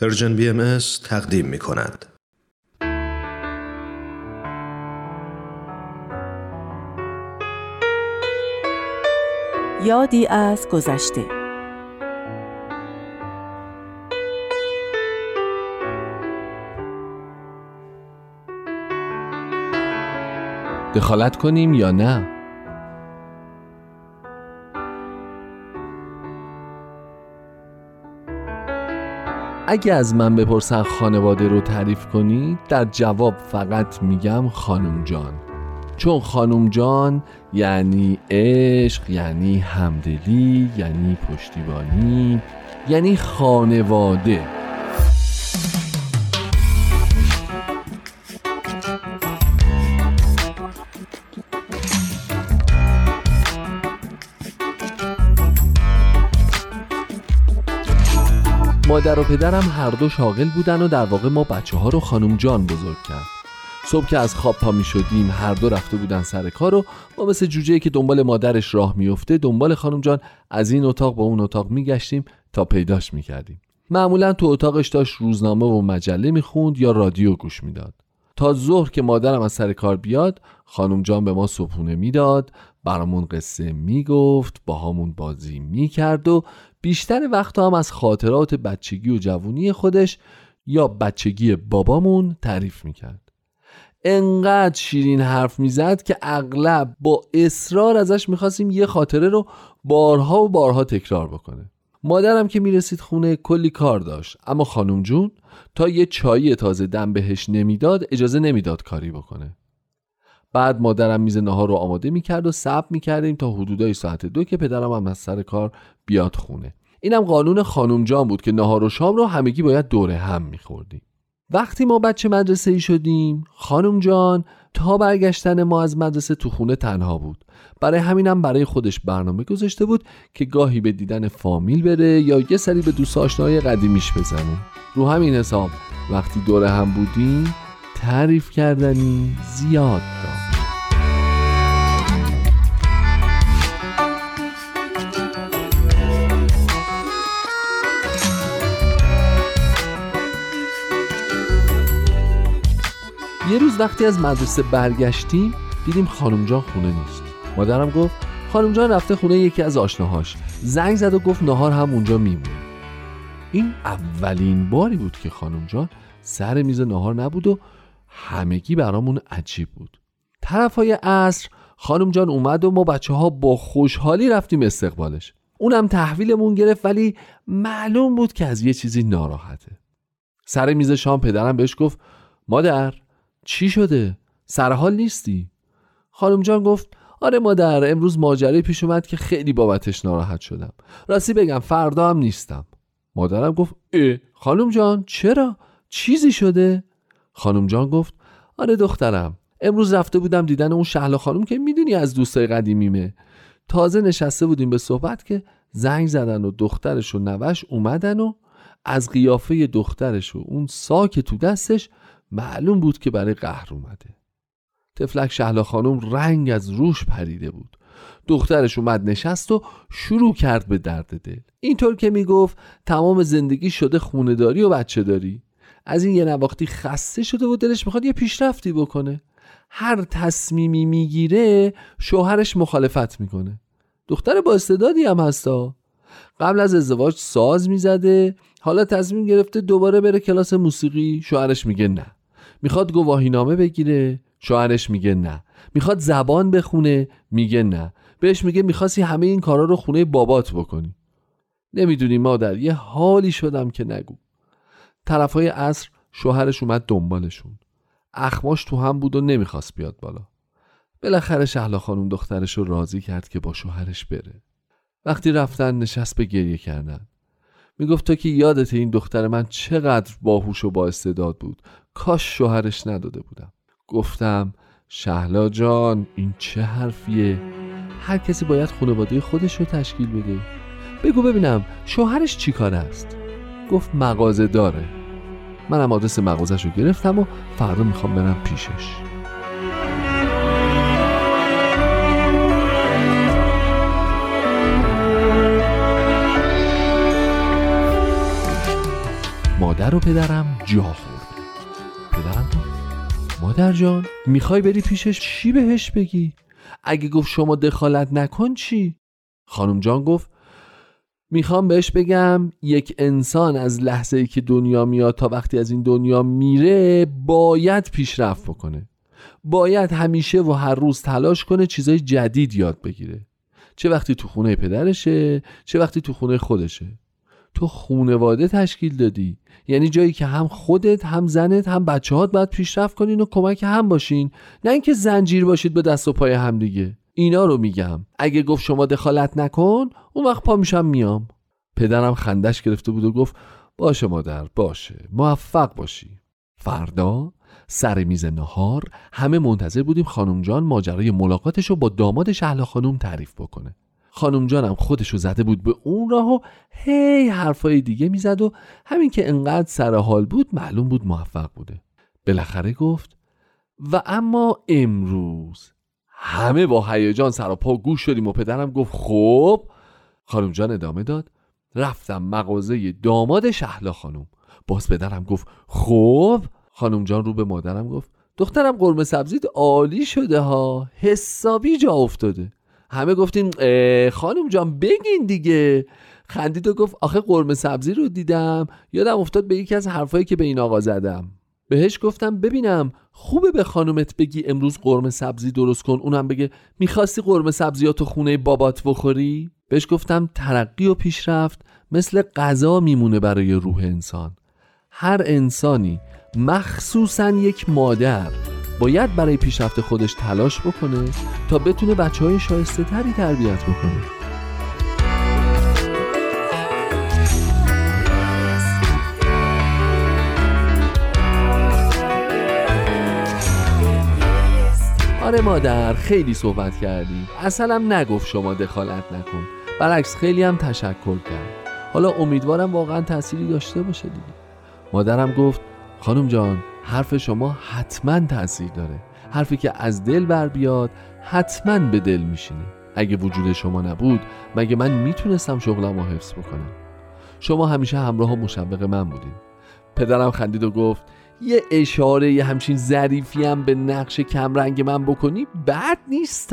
پرژن بی ام تقدیم می کند. یادی از گذشته دخالت کنیم یا نه؟ اگه از من بپرسن خانواده رو تعریف کنی در جواب فقط میگم خانم جان. چون خانم جان یعنی عشق یعنی همدلی یعنی پشتیبانی یعنی خانواده. مادر و پدرم هر دو شاغل بودن و در واقع ما بچه ها رو خانم جان بزرگ کرد. صبح که از خواب پا می شدیم هر دو رفته بودن سر کار و ما مثل جوجه که دنبال مادرش راه میفته دنبال خانم جان از این اتاق به اون اتاق می گشتیم تا پیداش می کردیم معمولا تو اتاقش داشت روزنامه و مجله می‌خوند یا رادیو گوش می‌داد. تا ظهر که مادرم از سر کار بیاد خانم جان به ما صبحونه می‌داد برامون قصه می‌گفت باهامون بازی می‌کرد و بیشتر وقت هم از خاطرات بچگی و جوونی خودش یا بچگی بابامون تعریف می‌کرد. انقدر شیرین حرف می‌زد که اغلب با اصرار ازش می‌خواستیم یه خاطره رو بارها و بارها تکرار بکنه. مادرم که می‌رسید خونه کلی کار داشت. اما خانم جون تا یه چایی تازه دم بهش نمی‌داد اجازه نمی‌داد کاری بکنه. بعد مادرم میز نهار رو آماده می‌کرد و صبر می‌کردیم تا حدودای ساعت دو که پدرم هم از سر کار بیاد خونه. اینم قانون خانم جان بود که نهار و شام رو همگی باید دوره هم میخوردیم. وقتی ما بچه مدرسه ای شدیم خانم جان تا برگشتن ما از مدرسه تو خونه تنها بود. برای همینم برای خودش برنامه گذاشته بود که گاهی به دیدن فامیل بره یا یه سری به دوست آشنای قدیمیش بزنه. رو همین حساب وقتی دوره هم بودیم تعریف کردنی زیاد. یه روز وقتی از مدرسه برگشتیم دیدیم خانم جان خونه نیست. مادرم گفت خانم جان رفته خونه یکی از آشناهاش. زنگ زد و گفت نهار هم اونجا میمونه. این اولین باری بود که خانم جان سر میز نهار نبود و همگی برامون عجیب بود. طرف های عصر خانم جان اومد و ما بچه ها با خوشحالی رفتیم استقبالش. اونم تحویلمون گرفت ولی معلوم بود که از یه چیزی ناراحته. سر میز شام پدرم بهش گفت مادر چی شده؟ سرحال نیستی؟ خانم جان گفت آره مادر امروز ماجرای پیش اومد که خیلی بابتش ناراحت شدم راستی بگم فردا هم نیستم مادرم گفت اه خانم جان چرا؟ چیزی شده؟ خانم جان گفت آره دخترم امروز رفته بودم دیدن اون شهلا خانم که می‌دونی از دوستای قدیمیمه تازه نشسته بودیم به صحبت که زنگ زدن و دخترش و نوش اومدن و از قیافه دخترش و اون ساک تو دستش معلوم بود که برای قهر اومده. تفلک شهلا خانم رنگ از روش پریده بود. دخترش اومد نشست و شروع کرد به درد دل. اینطور که می‌گفت تمام زندگی شده خونه داری و بچه داری از این یه نواختی خسته شده و دلش می‌خواد یه پیشرفتی بکنه. هر تصمیمی می‌گیره شوهرش مخالفت می‌کنه. دختر با استعدادی هم هستا قبل از ازدواج ساز می‌زده. حالا تصمیم گرفته دوباره بره کلاس موسیقی. شوهرش میگه نه. می‌خواد گواهینامه بگیره شوهرش میگه نه. می‌خواد زبان بخونه میگه نه. بهش میگه می‌خواستی همه این کارا رو خونه بابات بکنی. نمی‌دونی مادر یه حالی شدم که نگو. طرفای عصر شوهرش اومد دنبالشون. اخماش تو هم بود و نمی‌خواست بیاد بالا. بالاخره شهلا خانم دخترش رو راضی کرد که با شوهرش بره. وقتی رفتن نشست به گریه کردن. می‌گفت تو که یادت این دختر من چقدر باهوش و با استعداد بود. کاش شوهرش نداده بودم. گفتم شهلا جان این چه حرفیه؟ هر کسی باید خانواده خودش رو تشکیل بده. بگو ببینم شوهرش چی کار است؟ گفت مغازه داره. منم آدرس مغازش رو گرفتم و فردا می‌خوام برم پیشش. مادر و پدرم. جا خورده پدرم گفت مادر جان می‌خوای بری پیشش؟ چی بهش بگی؟ اگه گفت شما دخالت نکن چی؟ خانم جان گفت می‌خوام بهش بگم یک انسان از لحظه ای که دنیا میاد تا وقتی از این دنیا میره باید پیشرفت بکنه. باید همیشه و هر روز تلاش کنه چیزای جدید یاد بگیره. چه وقتی تو خونه پدرشه چه وقتی تو خونه خودشه. تو خونواده تشکیل دادی. یعنی جایی که هم خودت هم زنت هم بچه هات باید پیشرفت کنین و کمک هم باشین. نه اینکه زنجیر باشید به دست و پای هم دیگه. اینا رو میگم. اگه گفت شما دخالت نکن اون وقت پا میشم میام. پدرم خندش گرفته بود و گفت باشه مادر باشه. موفق باشی. فردا سر میز نهار همه منتظر بودیم خانم جان ماجرای ملاقاتش رو با داماد شهلا خانم تعریف بکنه. خانم جانم خودشو زده بود به اون راه و هی حرفای دیگه می‌زد و همین که انقدر سر حال بود معلوم بود موفق بوده. بالاخره گفت و اما امروز همه با هیجان سر و پا گوش شدیم و پدرم گفت خب؟ خانم جان ادامه داد رفتم مغازه داماد شهلا خانم. باز پدرم گفت خب؟ خانم جان رو به مادرم گفت دخترم قرمه سبزیت عالی شده ها حسابی جا افتاده. همه گفتیم خانم جان بگین دیگه. خندید و گفت آخه قرمه سبزی رو دیدم. یادم افتاد به یکی از حرفایی که به این آقا زدم. بهش گفتم ببینم خوبه به خانومت بگی امروز قرمه سبزی درست کن. اونم بگه می‌خواستی قرمه سبزیاتو خونه بابات بخوری؟ بهش گفتم ترقی و پیشرفت مثل غذا میمونه برای روح انسان. هر انسانی مخصوصا یک مادر باید برای پیشرفت خودش تلاش بکنه تا بتونه بچه های شایسته تری تربیت بکنه. آره مادر خیلی صحبت کردیم اصلا نگفت شما دخالت نکن. برعکس خیلی هم تشکر کرد. حالا امیدوارم واقعا تأثیری داشته باشه دیگه. مادرم گفت خانم جان حرف شما حتما تاثیر داره. حرفی که از دل بر بیاد حتما به دل میشینه. اگه وجود شما نبود مگه من می‌تونستم شغلم رو حفظ بکنم؟ شما همیشه همراه و مشوق من بودین. پدرم خندید و گفت یه اشاره یه همچین ظریفی هم به نقش کمرنگ من بکنی بد نیست